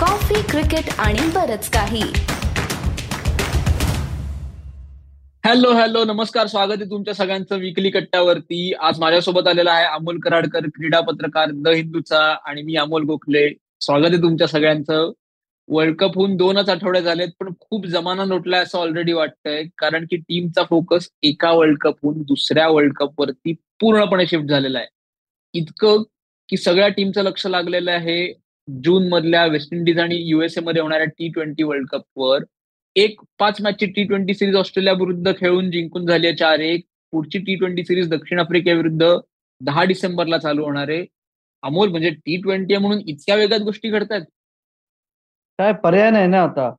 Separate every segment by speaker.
Speaker 1: Coffee cricket आणि बरच काही.
Speaker 2: हॅलो हॅलो नमस्कार स्वागत आहे तुमच्या सगळ्यांचं विकली कट्ट्यावरती. आज माझ्यासोबत आलेला आहे अमोल कराडकर क्रीडा पत्रकार द हिंदूचा आणि मी अमोल गोखले. स्वागत आहे तुमच्या सगळ्यांचं. वर्ल्ड कप होऊन दोनच आठवडे झालेत पण खूप जमाना लोटलाय असं ऑलरेडी वाटतंय कारण की टीमचा फोकस एका वर्ल्ड कपहून दुसऱ्या वर्ल्ड कप वरती पूर्णपणे शिफ्ट झालेला आहे. इतकं की सगळ्या टीमचं लक्ष लागलेलं आहे. जून मधल्या वेस्ट इंडिज आणि युएसए मध्ये होणाऱ्या टी ट्वेंटी वर्ल्ड कपवर एक पाच मॅचची टी ट्वेंटी सिरीज ऑस्ट्रेलिया विरुद्ध खेळून जिंकून झाली आहे चार एक. पुढची टी ट्वेंटी सिरीज दक्षिण आफ्रिकेविरुद्ध दहा डिसेंबरला चालू होणार आहे. अमोल म्हणजे टी ट्वेंटी म्हणून इतक्या वेगात गोष्टी घडतात
Speaker 3: काय पर्याय नाही ना आता.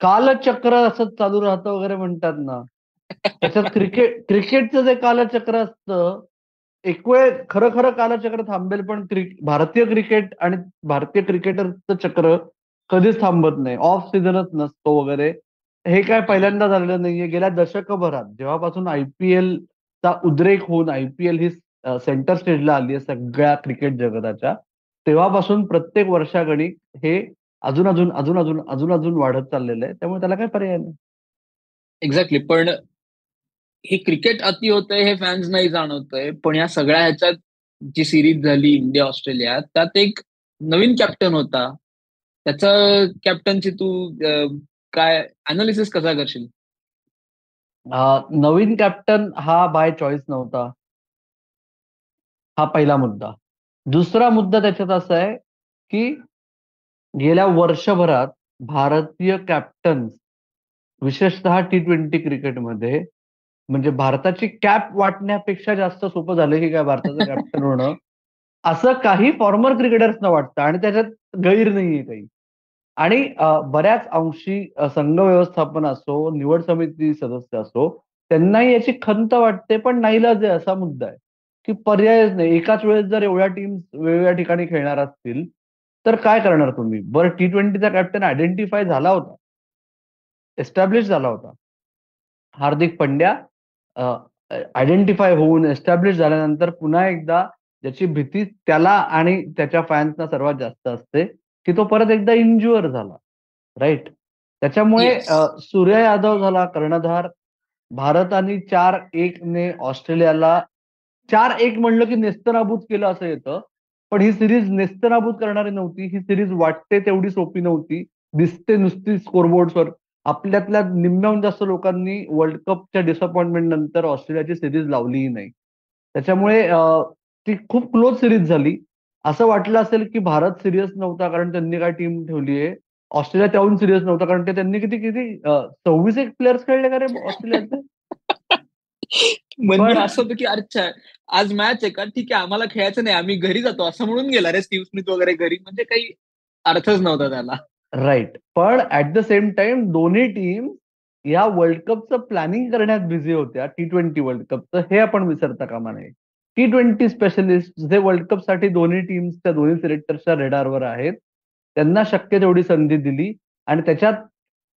Speaker 3: कालचक्र असं चालू राहतं वगैरे म्हणतात ना. त्याच्यात क्रिकेट क्रिकेटचं जे कालचक्र असतं एक वेळ खरं खरं कालचक्र थांबेल पण भारतीय क्रिकेट आणि भारतीय क्रिकेटरचं चक्र कधीच थांबत नाही. ऑफ सीझनच नसतो वगैरे. हे काय पहिल्यांदा झालेलं नाहीये. गेल्या दशकभरात जेव्हापासून आयपीएल चा उद्रेक होऊन आयपीएल ही सेंटर स्टेजला आली आहे सगळ्या क्रिकेट जगताच्या तेव्हापासून प्रत्येक वर्षागणिक हे अजून अजून अजून अजून अजून अजून वाढत चाललेलं आहे. त्यामुळे त्याला काय पर्याय नाही.
Speaker 2: एक्झॅक्टली पण हे क्रिकेट अति होतंय हे फॅन्स नाही जाणवतंय पण या सगळ्या ह्याच्यात जी सिरीज झाली इंडिया ऑस्ट्रेलिया त्यात एक नवीन कॅप्टन होता. त्याचा कॅप्टनची तू काय अनालिसिस कसा करशील?
Speaker 3: नवीन कॅप्टन हा बाय चॉईस नव्हता. हा पहिला मुद्दा. दुसरा मुद्दा त्याच्यात असा आहे की गेल्या वर्षभरात भारतीय कॅप्टन्स विशेषतः टी ट्वेंटी क्रिकेटमध्ये म्हणजे भारताची कॅप वाटण्यापेक्षा जास्त सोपं झालं की काय भारताचं कॅप्टन होणं? असं काही फॉर्मर क्रिकेटर्सना वाटतं आणि त्याच्यात गैर नाहीये काही. आणि बऱ्याच अंशी संघ व्यवस्थापन असो निवड समिती सदस्य असो त्यांनाही याची खंत वाटते पण नाईलाज आहे असा मुद्दा आहे की पर्यायच नाही. एकाच वेळेस जर एवढ्या टीम्स वेगवेगळ्या ठिकाणी खेळणार असतील तर काय करणार तुम्ही? बरं टी ट्वेंटीचा कॅप्टन आयडेंटिफाय झाला होता. एस्टॅब्लिश झाला होता. हार्दिक पंड्या आयडेंटिफाय होऊन एस्टॅब्लिश झाल्यानंतर पुन्हा एकदा ज्याची भीती त्याला आणि त्याच्या फॅन्सना सर्वात जास्त असते की तो परत एकदा इंज्युअर झाला. राईट त्याच्यामुळे सूर्य यादव झाला कर्णधार. भारताने चार एक ने ऑस्ट्रेलियाला चार एक म्हणलं की नेस्तनाबूत केलं असं येतं पण ही सिरीज नेस्तनाबूत करणारी नव्हती. ही सिरीज वाटते तेवढी सोपी नव्हती. दिसते नुसती स्कोरबोर्डवर आपल्यातल्या निम्म्याहून जास्त लोकांनी वर्ल्ड कपच्या डिसअपॉइंटमेंट नंतर ऑस्ट्रेलियाची सिरीज लावलीही नाही. त्याच्यामुळे ती खूप क्लोज सिरीज झाली. असं वाटलं असेल की भारत सिरियस नव्हता कारण त्यांनी काय टीम ठेवली आहे. ऑस्ट्रेलिया त्याहून सिरियस नव्हता कारण ते त्यांनी किती किती सव्वीस एक प्लेयर्स खेळले का रे ऑस्ट्रेलियाचे?
Speaker 2: म्हणजे असं होतं की अच्छा आज मॅच आहे का? ठीक आहे आम्हाला खेळायचं नाही आम्ही घरी जातो. असं म्हणून गेला रे स्टीव्ह स्मिथ वगैरे घरी. म्हणजे काही अर्थच नव्हता त्याला.
Speaker 3: राईट पण ऍट द सेम टाइम दोन्ही टीम या वर्ल्ड कपचं प्लॅनिंग करण्यात बिझी होत्या. टी ट्वेंटी वर्ल्ड कपचं हे आपण विसरता कामा नये. टी ट्वेंटी स्पेशलिस्ट जे वर्ल्ड कपसाठी दोन्ही टीम्सच्या दोन्ही सिलेक्टर्सच्या रेडारवर आहेत. त्यांना शक्य तेवढी संधी दिली. आणि त्याच्यात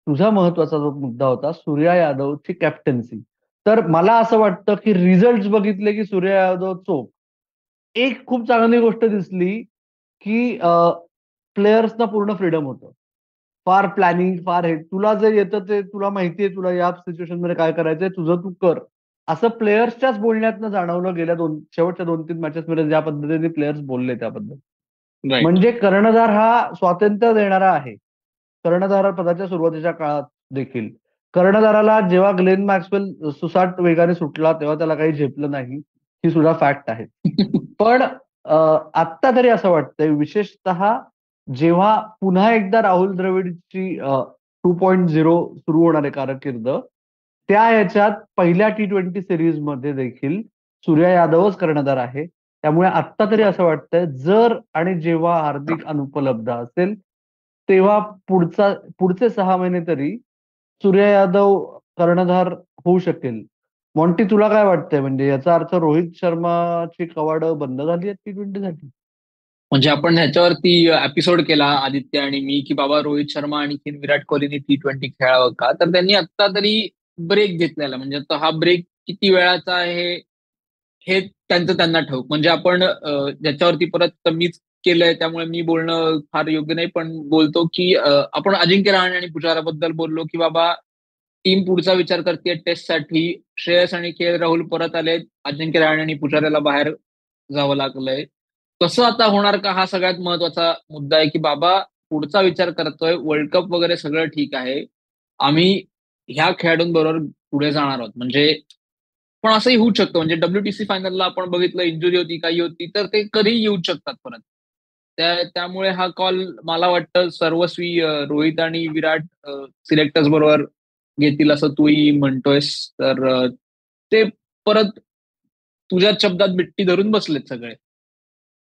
Speaker 3: तुझा महत्त्वाचा जो मुद्दा होता सूर्या यादवची कॅप्टन्सी तर मला असं वाटतं की रिझल्ट बघितले की सूर्य यादव चोख एक खूप चांगली गोष्ट दिसली की प्लेयर्सना पूर्ण फ्रीडम होतं. फार प्लॅनिंग फार हे. तुला जे येतं ते तुला माहितीये तुला या सिच्युएशनमध्ये काय करायचंय तुझं तू कर. असं प्लेयर्सच्याच बोलण्यातनं जाणवलं गेल्या दोन शेवटच्या दोन तीन मॅचेस मध्ये ज्या पद्धतीने प्लेयर्स बोलले त्याबद्दल म्हणजे कर्णधार हा स्वातंत्र्य देणारा आहे. कर्णधार पदाच्या सुरुवातीच्या काळात देखील. कर्णधाराला जेव्हा ग्लेन मॅक्सवेल सुसाट वेगाने सुटला तेव्हा त्याला काही झेपलं नाही. ही सुद्धा फॅक्ट आहे. पण आत्ता तरी असं वाटतंय विशेषतः जेव्हा पुन्हा एकदा राहुल द्रविडची टू पॉईंट झिरो सुरू होणारे आहे कारकीर्द त्या याच्यात पहिल्या टी ट्वेंटी सिरीजमध्ये देखील सूर्या यादवच कर्णधार आहे. त्यामुळे आत्ता तरी असं वाटतंय जर आणि जेव्हा हार्दिक अनुपलब्ध असेल तेव्हा पुढचा पुढचे सहा महिने तरी सूर्या यादव कर्णधार होऊ शकेल. मॉन्टी तुला काय वाटतंय? म्हणजे याचा अर्थ रोहित शर्माची कवाड बंद झाली आहेत टी ट्वेंटीसाठी
Speaker 2: म्हणजे आपण ह्याच्यावरती एपिसोड केला आदित्य आणि मी की बाबा रोहित शर्मा आणि विराट कोहलीने टी ट्वेंटी खेळावं का? तर त्यांनी आता तरी ब्रेक घेतलेला म्हणजे हा ब्रेक किती वेळाचा आहे हे त्यांचं त्यांना ठाऊक. म्हणजे आपण ज्याच्यावरती परत मीच केलंय त्यामुळे मी बोलणं फार योग्य नाही पण बोलतो की आपण अजिंक्य रहाणे आणि पुजाराबद्दल बोललो की बाबा टीम पुढचा विचार करते टेस्टसाठी श्रेयस आणि के राहुल परत आले अजिंक्य रहाणे आणि पुजाऱ्याला बाहेर जावं लागलंय. कसं आता होणार का हा सगळ्यात महत्त्वाचा मुद्दा आहे की बाबा पुढचा विचार करतोय वर्ल्ड कप वगैरे सगळं ठीक आहे. आम्ही ह्या खेळाडूंबरोबर पुढे जाणार आहोत. म्हणजे पण असंही होऊ शकतं. म्हणजे डब्ल्यूटीसी फायनलला आपण बघितलं इंजुरी होती काही होती तर ते कधीही येऊ शकतात परत. त्या त्यामुळे हा कॉल मला वाटतं सर्वस्वी रोहित आणि विराट सिलेक्टर्स बरोबर घेतील असं तूही म्हणतोयस. तर ते परत तुझ्या शब्दात बिट्टी धरून बसलेत सगळे.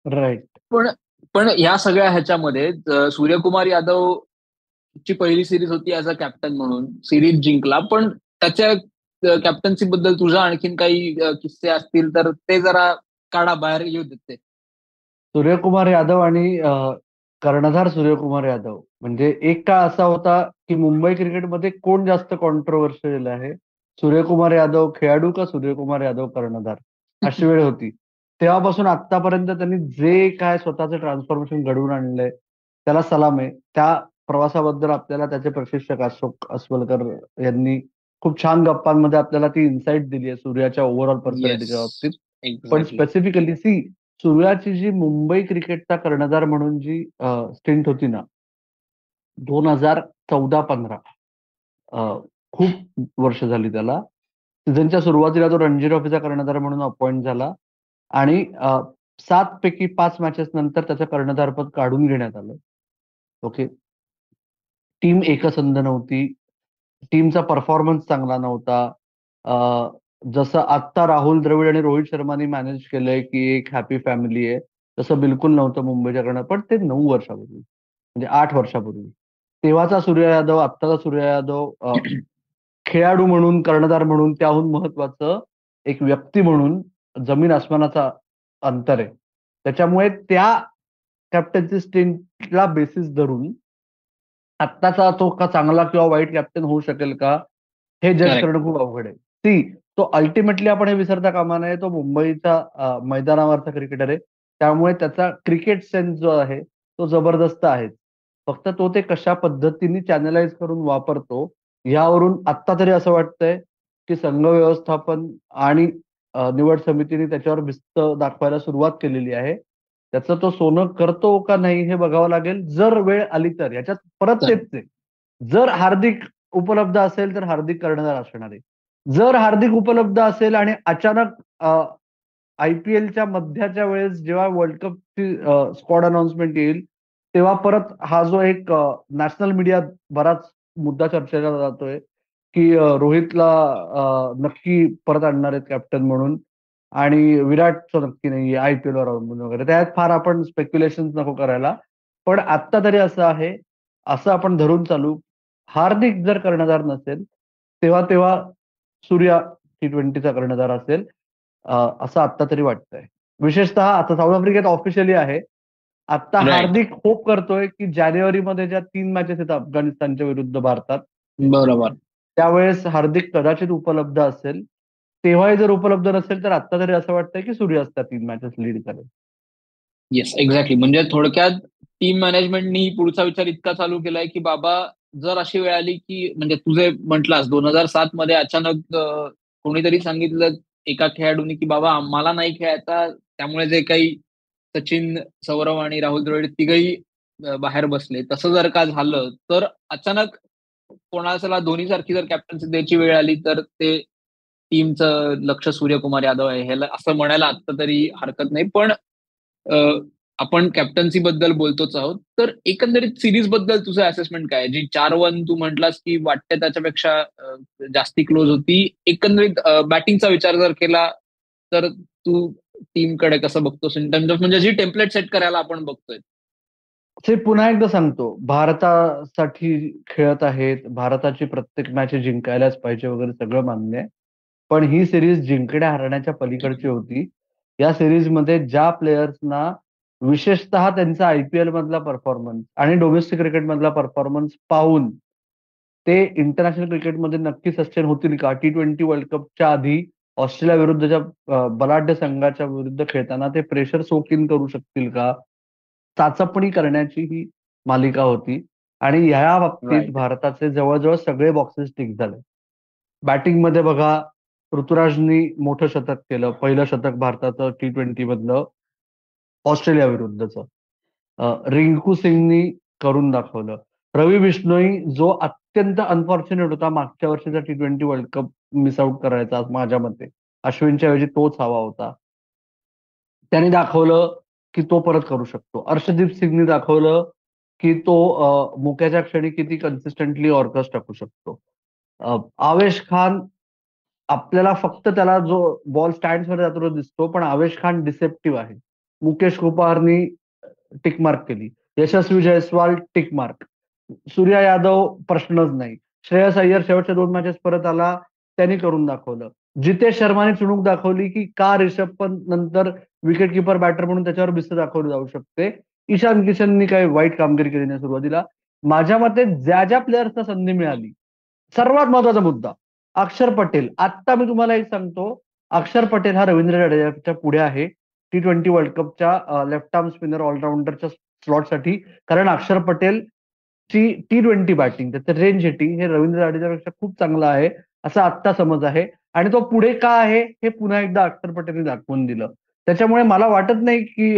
Speaker 3: राईट
Speaker 2: पण पण या सगळ्या ह्याच्यामध्ये सूर्यकुमार यादव ची पहिली सिरीज होती ऍज अ कॅप्टन म्हणून सिरीज जिंकला. पण त्याच्या कॅप्टन्सी बद्दल तुझा आणखीन काही किस्से असतील तर ते जरा काढा बाहेर येऊ देते
Speaker 3: सूर्यकुमार यादव आणि कर्णधार सूर्यकुमार यादव. म्हणजे एक काळ असा होता की मुंबई क्रिकेटमध्ये कोण जास्त कॉन्ट्रोवर्शियल आहे? सूर्यकुमार यादव खेळाडू का सूर्यकुमार यादव कर्णधार? अशी वेळ होती. तेव्हापासून आतापर्यंत त्यांनी जे काय स्वतःचं ट्रान्सफॉर्मेशन घडवून आणलंय त्याला सलाम आहे. त्या प्रवासाबद्दल आपल्याला त्याचे प्रशिक्षक अशोक अस्वलकर यांनी खूप छान गप्पांमध्ये आपल्याला ती इन्साइट दिली आहे सूर्याच्या ओव्हरऑल पर्सनॅलिटीच्या बाबतीत. पण स्पेसिफिकली सी सूर्याची जी मुंबई क्रिकेटचा कर्णधार म्हणून जी स्टिंट होती ना दोन हजार चौदा पंधरा खूप वर्ष झाली त्याला. सीझनच्या सुरुवातीला तो रणजी ट्रॉफीचा कर्णधार म्हणून अपॉइंट झाला. आणि सात पैकी पाच मॅचेस नंतर त्याचं कर्णधारपद काढून घेण्यात आलं. ओके? टीम एकसंध नव्हती. टीमचा परफॉर्मन्स चांगला नव्हता. जसं आत्ता राहुल द्रविड आणि रोहित शर्मानी मॅनेज केलंय की एक हॅपी फॅमिली आहे. तसं बिलकुल नव्हतं मुंबईच्याकडनं पण ते नऊ वर्षापूर्वी म्हणजे आठ वर्षापूर्वी. तेव्हाचा सूर्य यादव आत्ताचा सूर्य यादव खेळाडू म्हणून कर्णधार म्हणून त्याहून महत्वाचं एक व्यक्ती म्हणून जमीन आसमानाचा अंतर आहे. त्याच्यामुळे त्या कॅप्टनची स्टिंटला बेसिस धरून आत्ताचा तो का चांगला किंवा वाईट कॅप्टन होऊ शकेल का हे जज करणं खूप अवघड आहे. ती तो अल्टिमेटली आपण हे विसरता कामा नये तो मुंबईचा मैदानावरचा क्रिकेटर आहे. त्यामुळे त्याचा क्रिकेट सेन्स जो आहे तो जबरदस्त आहे. फक्त तो ते कशा पद्धतीने चॅनलाइज करून वापरतो यावरून आत्ता तरी असं वाटतंय की संघ व्यवस्थापन आणि निवड समितीने त्याच्यावर भिस्त दाखवायला सुरुवात केलेली आहे. त्याचं तो सोनं करतो का नाही हे बघावं लागेल. जर वेळ आली तर. याच्यात परत तेच आहे. जर हार्दिक उपलब्ध असेल तर हार्दिक कर्णधार असणार आहे. जर हार्दिक उपलब्ध असेल आणि अचानक आय पी एलच्या मध्याच्या वेळेस जेव्हा वर्ल्ड कपची स्क्वॉड अनाउन्समेंट येईल तेव्हा परत हा जो एक नॅशनल मीडिया बराच मुद्दा चर्चेला जातोय. की रोहितला नक्की परत आणणार आहेत कॅप्टन म्हणून. आणि विराटचं नक्की नाही आय पी एलवर अवलंबून वगैरे. त्यात फार आपण स्पेक्युलेशन नको करायला. पण आत्ता तरी असं आहे असं आपण धरून चालू. हार्दिक जर कर्णधार नसेल तेव्हा तेव्हा सूर्या टी ट्वेंटीचा कर्णधार असेल असं आत्ता तरी वाटतंय. विशेषतः आता साऊथ आफ्रिकेत ऑफिशियली आहे. आता हार्दिक होप करतोय की जानेवारीमध्ये ज्या तीन मॅचेस आहेत अफगाणिस्तानच्या विरुद्ध भारतात
Speaker 2: बरोबर.
Speaker 3: त्यावेळेस हार्दिक कदाचित उपलब्ध असेल. तेव्हाही जर उपलब्ध नसेल तर आता तरी असं वाटतंय की सूर्य असतात तीन मॅचेस लीड करेल
Speaker 2: येस एक्झॅक्टली म्हणजे थोडक्यात टीम मॅनेजमेंटनी पुढचा विचार इतका चालू केलाय की बाबा जर अशी वेळ आली की म्हणजे तुझे म्हटलास दोन हजार सात मध्ये अचानक कोणीतरी सांगितलं एका खेळाडूनी की बाबा आम्हाला नाही खेळायचा त्यामुळे जे काही सचिन सौरव आणि राहुल द्रविड तिघही बाहेर बसले. तसं जर का झालं तर अचानक कोणाला दोन्ही सारखी जर कॅप्टन्सी द्यायची वेळ आली तर ते टीमचं लक्ष सूर्यकुमार यादव आहे. ह्याला असं म्हणायला आता तरी हरकत नाही. पण आपण कॅप्टन्सी बद्दल बोलतोच आहोत. तर एकंदरीत सिरीजबद्दल तुझं असेसमेंट काय जी चार वन तू म्हटलास की वाटते त्याच्यापेक्षा जास्ती क्लोज होती. एकंदरीत बॅटिंगचा विचार जर केला तर तू टीमकडे कसं बघतोस? इन टर्म्स ऑफ म्हणजे जी टेम्पलेट सेट करायला आपण बघतोय.
Speaker 3: ते पुन्हा एकदा सांगतो. भारतासाठी खेळत आहेत भारताची प्रत्येक मॅच जिंकायलाच पाहिजे वगैरे सगळं मान्य आहे. पण ही सिरीज जिंकण्या हरण्याच्या पलीकडची होती. या सिरीजमध्ये ज्या प्लेयर्सना विशेषतः त्यांचा आयपीएल मधला परफॉर्मन्स आणि डोमेस्टिक क्रिकेट मधला परफॉर्मन्स पाहून ते इंटरनॅशनल क्रिकेटमध्ये नक्की सस्टेन होतील का? टी ट्वेंटी वर्ल्ड कपच्या आधी ऑस्ट्रेलिया विरुद्धच्या बलाढ्य संघाच्या विरुद्ध खेळताना ते प्रेशर सोक इन करू शकतील का? चाचपणी करण्याची ही मालिका होती. आणि ह्या बाबतीत. भारताचे जवळजवळ सगळे बॉक्सेस टिक झाले. बॅटिंगमध्ये बघा ऋतुराजनी मोठं शतक केलं. पहिलं शतक भारताचं टी ट्वेंटी मधलं ऑस्ट्रेलिया विरुद्धचं. रिंकू सिंगनी करून दाखवलं. रवी बिश्नोई जो अत्यंत अनफॉर्च्युनेट होता मागच्या वर्षीचा T twenty world cup miss out करायचा माझ्या मते. अश्विनच्या ऐवजी तोच हवा होता. त्यांनी दाखवलं की तो परत करू शकतो. अर्षदीप सिंगनी दाखवलं की तो मुक्याच्या क्षणी किती कन्सिस्टंटली ऑर्कस टाकू शकतो. आवेश खान आपल्याला फक्त त्याला जो बॉल स्टँडमध्ये जातो दिसतो पण आवेश खान डिसेप्टिव्ह आहे. मुकेश कुपारनी टिक मार्क केली. यशस्वी जयस्वाल टिक मार्क सूर्या यादव प्रश्नच नाही. श्रेयस अय्यर शेवटच्या दोन मॅचेस परत आला त्यांनी करून दाखवलं. जितेश शर्माने चुणूक दाखवली की का रिषभ पंत नंतर विकेट किपर बॅटर म्हणून त्याच्यावर भिस्त दाखवली जाऊ शकते? ईशान किशननी काही वाईट कामगिरी केली नाही सुरुवातीला. माझ्या मते ज्या ज्या प्लेयर्सना संधी मिळाली सर्वात महत्त्वाचा मुद्दा अक्षर पटेल. आत्ता मी तुम्हाला एक सांगतो अक्षर पटेल हा रवींद्र जडेजाच्या पुढे आहे. टी ट्वेंटी वर्ल्ड कपच्या लेफ्ट आर्म स्पिनर ऑलराऊंडरच्या स्लॉटसाठी कारण अक्षर पटेल ची टी ट्वेंटी बॅटिंग त्याचं रेंज हिटिंग हे रवींद्र जाडेजापेक्षा खूप चांगलं आहे असा आत्ता समज आहे. आणि तो पुढे का आहे हे पुन्हा एकदा अख्तर पटेलने दाखवून दिलं. त्याच्यामुळे मला वाटत नाही की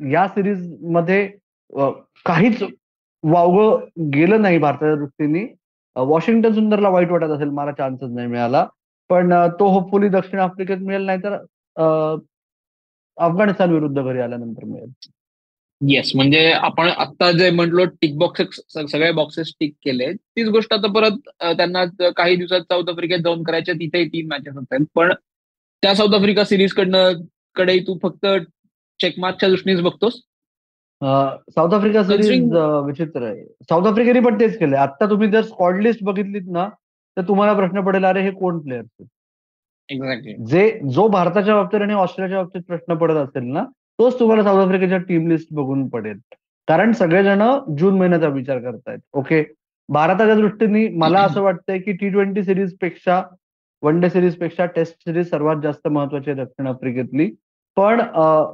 Speaker 3: या सिरीजमध्ये काहीच वावगं गेलं नाही भारताच्या दृष्टीने. वॉशिंग्टन सुंदरला वाईट वाटत असेल मला चान्सच नाही मिळाला. पण तो होपफुली दक्षिण आफ्रिकेत मिळेल नाही तर अफगाणिस्तान विरुद्ध घरी आल्यानंतर मिळेल.
Speaker 2: येस म्हणजे आपण आता जे म्हटलो टिक बॉक्सेस सगळे बॉक्सेस टिक केले. तीच गोष्ट आता परत त्यांना काही दिवसात साऊथ आफ्रिकेत जाऊन करायच्या तिथेही तीन मॅचेस असतात पण त्या साऊथ आफ्रिका सिरीज कडनं कडे तू फक्त चेकमार्कच्या दृष्टीनेच बघतोस?
Speaker 3: साऊथ आफ्रिका सिरीज विचित्र आहे. साऊथ आफ्रिकेने पण तेच केलंय. आता तुम्ही जर स्क्वॉड लिस्ट बघितलीत ना तर तुम्हाला प्रश्न पडेल अरे हे कोण प्लेयर्स
Speaker 2: एक्झॅक्टली
Speaker 3: जे जो भारताच्या बाबतीत आणि ऑस्ट्रेलियाच्या बाबतीत प्रश्न पडत असेल ना तोच तुम्हाला साऊथ आफ्रिकेच्या टीम लिस्ट बघून पडेल. कारण सगळेजण जून महिन्याचा विचार करतायत. ओके भारताच्या दृष्टीने मला असं वाटतंय की टी ट्वेंटी सिरीजपेक्षा वन डे सिरीजपेक्षा टेस्ट सिरीज सर्वात जास्त महत्वाची आहे दक्षिण आफ्रिकेतली. पण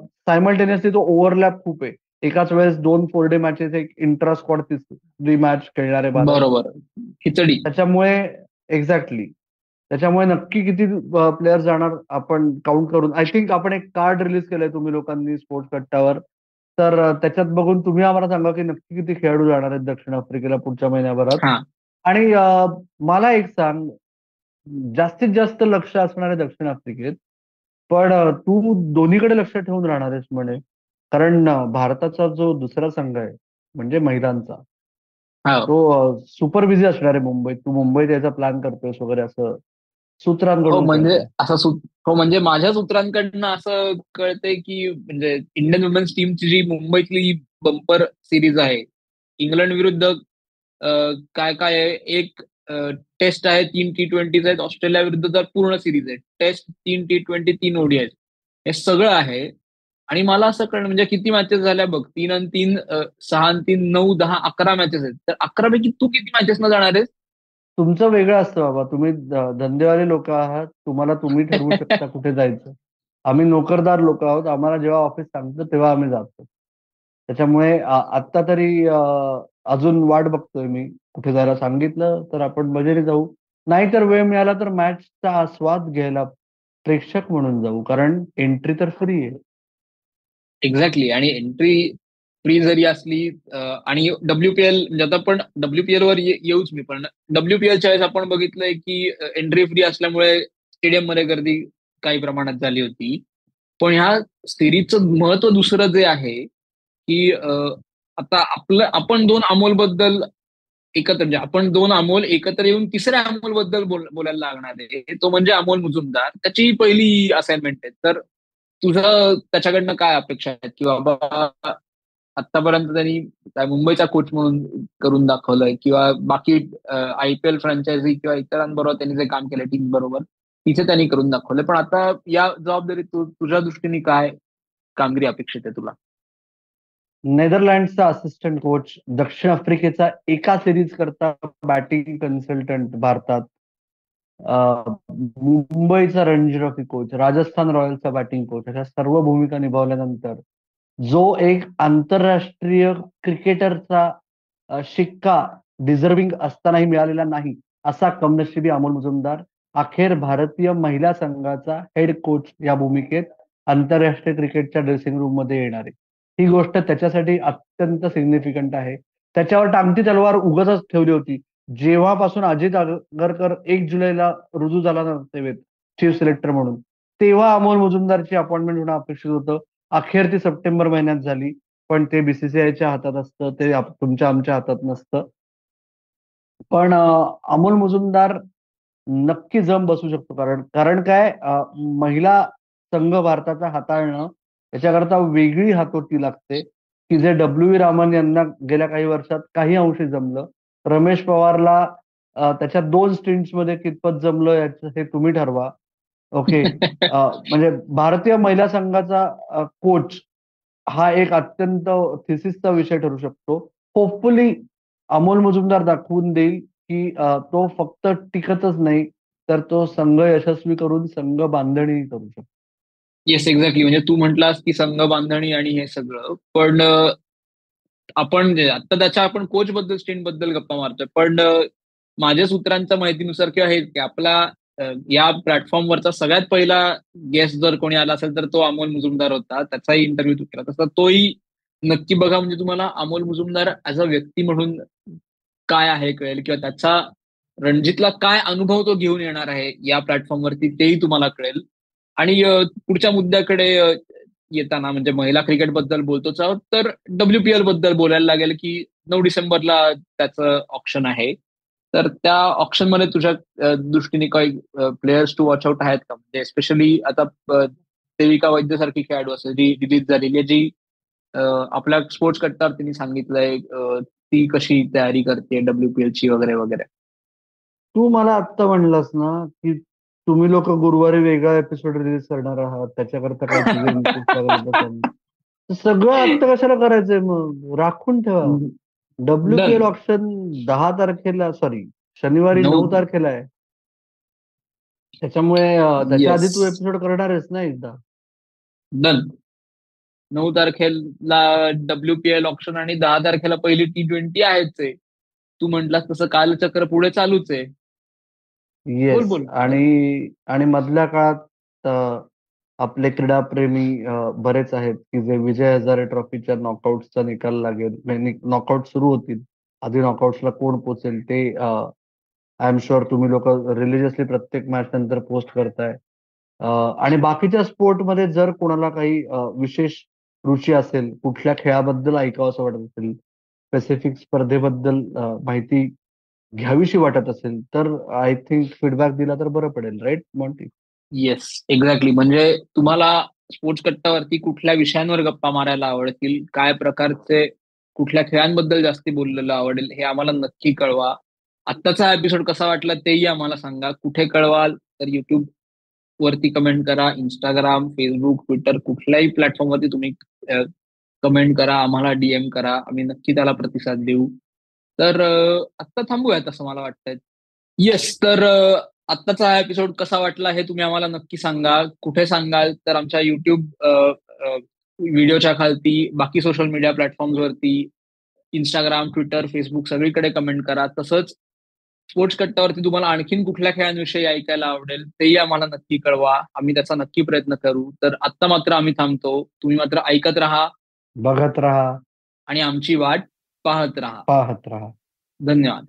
Speaker 3: सायमल्टेनियसली तो ओव्हरलॅप खूप आहे. एकाच वेळेस दोन फोर डे मॅचेस एक इंट्रा स्क्वॉड तिसरी मॅच खेळणारे.
Speaker 2: बरोबर. खिचडी.
Speaker 3: त्याच्यामुळे एक्झॅक्टली त्याच्यामुळे नक्की किती प्लेयर जाणार आपण काउंट करून. आय थिंक आपण एक कार्ड रिलीज केलंय तुम्ही लोकांनी स्पोर्ट्स कट्ट्यावर. तर त्याच्यात बघून तुम्ही आम्हाला सांगा की नक्की किती खेळाडू जाणार आहेत दक्षिण आफ्रिकेला पुढच्या महिन्याभरात. आणि मला एक सांग. जास्तीत जास्त लक्ष असणार आहे दक्षिण आफ्रिकेत पण तू दोन्हीकडे लक्ष ठेवून राहणार आहेस म्हणे. कारण भारताचा जो दुसरा संघ आहे म्हणजे महिलांचा
Speaker 2: हा.
Speaker 3: तो सुपर बिझी असणार आहे मुंबईत. तू मुंबईत यायचा प्लॅन करतोयस वगैरे असं. सूत्रांकडून
Speaker 2: म्हणजे
Speaker 3: कळतंय.
Speaker 2: असं हो म्हणजे माझ्या सूत्रांकडनं असं कळतंय की म्हणजे इंडियन वुमेन्स टीमची जी मुंबईतली बंपर सिरीज आहे इंग्लंड विरुद्ध काय काय आहे? एक टेस्ट आहे तीन टी ट्वेंटीज आहेत. ऑस्ट्रेलिया विरुद्ध तर पूर्ण सिरीज आहे. टेस्ट तीन टी ट्वेंटी तीन ओडी आहेत. हे सगळं आहे. आणि मला असं कळलं म्हणजे किती मॅचेस झाल्या बघ? तीन आणि तीन सहा आणि तीन नऊ दहा अकरा मॅचेस आहेत. तर अकरा पैकी तू किती मॅचेस न जाणार आहेस?
Speaker 3: तुमचं वेगळं असतं बाबा. तुम्ही धंदेवाले लोक आहात. तुम्हाला तुम्ही ठरवू शकता कुठे जायचं. आम्ही नोकरदार लोक आहोत. आम्हाला जेव्हा ऑफिस सांगतं तेव्हा आम्ही जातो. त्याच्यामुळे आत्ता तरी अजून वाट बघतोय मी. कुठे जायला सांगितलं तर आपण बजेरी जाऊ. नाहीतर वेळ मिळाला तर मॅचचा आस्वाद घ्यायला प्रेक्षक म्हणून जाऊ. कारण एंट्री तर फ्री आहे.
Speaker 2: एक्झॅक्टली आणि एंट्री फ्री जरी असली आणि डब्ल्यूपीएल म्हणजे आता पण डब्ल्यूपीएल वर येऊच मी पण डब्ल्यूपीएलच्या वेळेस आपण बघितलंय की एंट्री फ्री असल्यामुळे स्टेडियममध्ये गर्दी काही प्रमाणात झाली होती. पण ह्या सिरीजचं महत्त्व दुसरं जे आहे की आता आपलं आपण दोन अमोलबद्दल एकत्र म्हणजे आपण दोन अमोल एकत्र येऊन तिसऱ्या अमोलबद्दल बोलायला लागणार आहे तो म्हणजे अमोल मुजुमदार. त्याची पहिली असाइनमेंट आहे. तर तुझं त्याच्याकडनं काय अपेक्षा आहेत? की बाबा आतापर्यंत त्यांनी मुंबईचा कोच म्हणून करून दाखवलंय किंवा बाकी आय पी एल फ्रँचायझी किंवा इतरांबरोबर त्यांनी जे काम केलं टीम बरोबर तिथे त्यांनी करून दाखवलंय. पण आता या जबाबदारीत तू तुझ्या दृष्टीने काय कामगिरी अपेक्षित आहे तुला?
Speaker 3: नेदरलँडचा असिस्टंट कोच दक्षिण आफ्रिकेचा एका सिरीज करता बॅटिंग कन्सल्टंट भारतात. मुंबईचा रणजी ट्रॉफी कोच राजस्थान रॉयल्सचा बॅटिंग कोच अशा सर्व भूमिका निभावल्यानंतर जो एक आंतरराष्ट्रीय क्रिकेटरचा शिक्का डिझर्विंग असतानाही मिळालेला नाही असा कमनशिबी अमोल मुजुमदार अखेर भारतीय महिला संघाचा हेड कोच या भूमिकेत आंतरराष्ट्रीय क्रिकेटच्या ड्रेसिंग रूममध्ये येणार आहे. ही गोष्ट त्याच्यासाठी अत्यंत सिग्निफिकंट आहे. त्याच्यावर टांगती तलवार उगतच ठेवली होती. जेव्हापासून अजित आगरकर एक जुलैला रुजू झाला सेवेत चीफ सिलेक्टर म्हणून. तेव्हा अमोल मुजुमदारची अपॉइंटमेंट होणं अपेक्षित होतं. अखेर ती सप्टेंबर महिन्यात झाली पण ते बीसीसीआयच्या हातात असतं ते तुमच्या आमच्या हातात नसतं. पण अमोल मुजुमदार नक्की जम बसू शकतो कारण कारण काय महिला संघ भारताचा हाताळणं याच्याकरता वेगळी हातोटी लागते की जे डब्ल्यू रामन यांना गेल्या काही वर्षात काही अंशी जमलं. रमेश पवारला त्याच्या दोन स्टिंट्समध्ये कितपत जमलं याचं हे तुम्ही ठरवा. ओके. म्हणजे भारतीय महिला संघाचा कोच हा एक अत्यंत थिसिसचा विषय ठरू शकतो. होपफुली अमोल मुजुमदार दाखवून देईल की तो फक्त टिकतच नाही तर तो संघ यशस्वी करून संघ बांधणी करू शकतो.
Speaker 2: येस एक्झॅक्टली म्हणजे तू म्हटलास की संघ बांधणी आणि हे सगळं पण आपण आता त्याच्या आपण कोच बद्दल स्टेन बद्दल गप्पा मारतोय पण माझ्या सूत्रांच्या माहितीनुसार किंवा हे की आपला या प्लॅटफॉर्मवरचा सगळ्यात पहिला गेस्ट जर कोणी आला असेल तर तो अमोल मुजुमदार होता. त्याचाही इंटरव्ह्यू तू केला तसा. तोही नक्की बघा म्हणजे तुम्हाला अमोल मुजुमदार ऍज अ व्यक्ती म्हणून काय आहे कळेल किंवा त्याचा रणजितला काय अनुभव तो घेऊन येणार आहे या प्लॅटफॉर्मवरती तेही तुम्हाला कळेल. आणि पुढच्या मुद्द्याकडे येताना म्हणजे महिला क्रिकेटबद्दल बोलतोच आहोत तर डब्ल्यू पी एलबद्दल बोलायला लागेल की नऊ डिसेंबरला त्याचं ऑप्शन आहे. तर त्या ऑप्शनमध्ये तुझ्या दृष्टीने काही प्लेयर्स टू वॉच आउट आहेत का? म्हणजे स्पेशली आता देविका वैद्य सारखी खेळाडू असेल जी रिलीज झालेली आहे जी आपल्या स्पोर्ट्स कट्टावर तिने सांगितलंय ती कशी तयारी करते डब्ल्यू पी ची वगैरे वगैरे.
Speaker 3: तू मला आत्ता म्हणलास ना की तुम्ही लोक गुरुवारी वेगळा एपिसोड रिलीज करणार आहात त्याच्याकरता काय सगळं आता कशाला करायचंय मग? राखून ठेवा. डब्ल्यू पी एल ऑप्शन दहा तारखेला सॉरी शनिवारी नऊ. तारखेला आहे. त्याच्यामुळे त्याच्या आधी तू एपिसोड करणार आहेस ना एकदा?
Speaker 2: डन. नऊ तारखेला डब्ल्यू पी एल ऑप्शन आणि दहा तारखेला पहिली टी ट्वेंटी आहेच आहे तू म्हटलास तसं कालचक्र पुढे चालूच आहे.
Speaker 3: आणि आणि मधल्या काळात आपले क्रीडाप्रेमी बरेच आहेत की जे विजय हजारे ट्रॉफीच्या नॉकआउटचा निकाल लागेल नॉकआउट सुरू होतील. आधी नॉकआउटला कोण पोचेल ते आय एम शुअर तुम्ही लोक रिलिजियसली प्रत्येक मॅच नंतर पोस्ट करताय. आणि बाकीच्या स्पोर्टमध्ये जर कोणाला काही विशेष रुची असेल कुठल्या खेळाबद्दल ऐकावं असं वाटत असेल स्पेसिफिक स्पर्धेबद्दल माहिती घ्यावीशी वाटत असेल तर आय थिंक फीडबॅक दिला तर बरं पडेल राईट मॉन्टी
Speaker 2: येस एक्झॅक्टली म्हणजे तुम्हाला स्पोर्ट्स कट्टावरती कुठल्या विषयांवर गप्पा मारायला आवडतील? काय प्रकारचे कुठल्या खेळांबद्दल जास्ती बोललेलं आवडेल? हे आम्हाला नक्की कळवा. आत्ताचा एपिसोड कसा वाटला तेही आम्हाला सांगा. कुठे कळवाल? तर युट्यूब वरती कमेंट करा. इंस्टाग्राम फेसबुक ट्विटर कुठल्याही प्लॅटफॉर्मवरती तुम्ही कमेंट करा. आम्हाला डीएम करा. आम्ही नक्की त्याला प्रतिसाद देऊ. तर आत्ता थांबूयात असं मला वाटतंय. येस तर आत्ताचा हा एपिसोड कसा वाटला हे तुम्ही आम्हाला नक्की सांगा. कुठे सांगाल? तर आमच्या युट्यूब व्हिडिओच्या खालती बाकी सोशल मीडिया प्लॅटफॉर्मवरती इंस्टाग्राम ट्विटर फेसबुक सगळीकडे कमेंट करा. तसंच स्पोर्ट्स कट्टावरती तुम्हाला आणखीन कुठल्या खेळांविषयी ऐकायला आवडेल तेही आम्हाला नक्की कळवा. आम्ही त्याचा नक्की प्रयत्न करू. तर आत्ता मात्र आम्ही थांबतो. तुम्ही मात्र ऐकत राहा.
Speaker 3: बघत राहा.
Speaker 2: आणि आमची वाट पाहत राहा.
Speaker 3: पाहत राहा.
Speaker 2: धन्यवाद.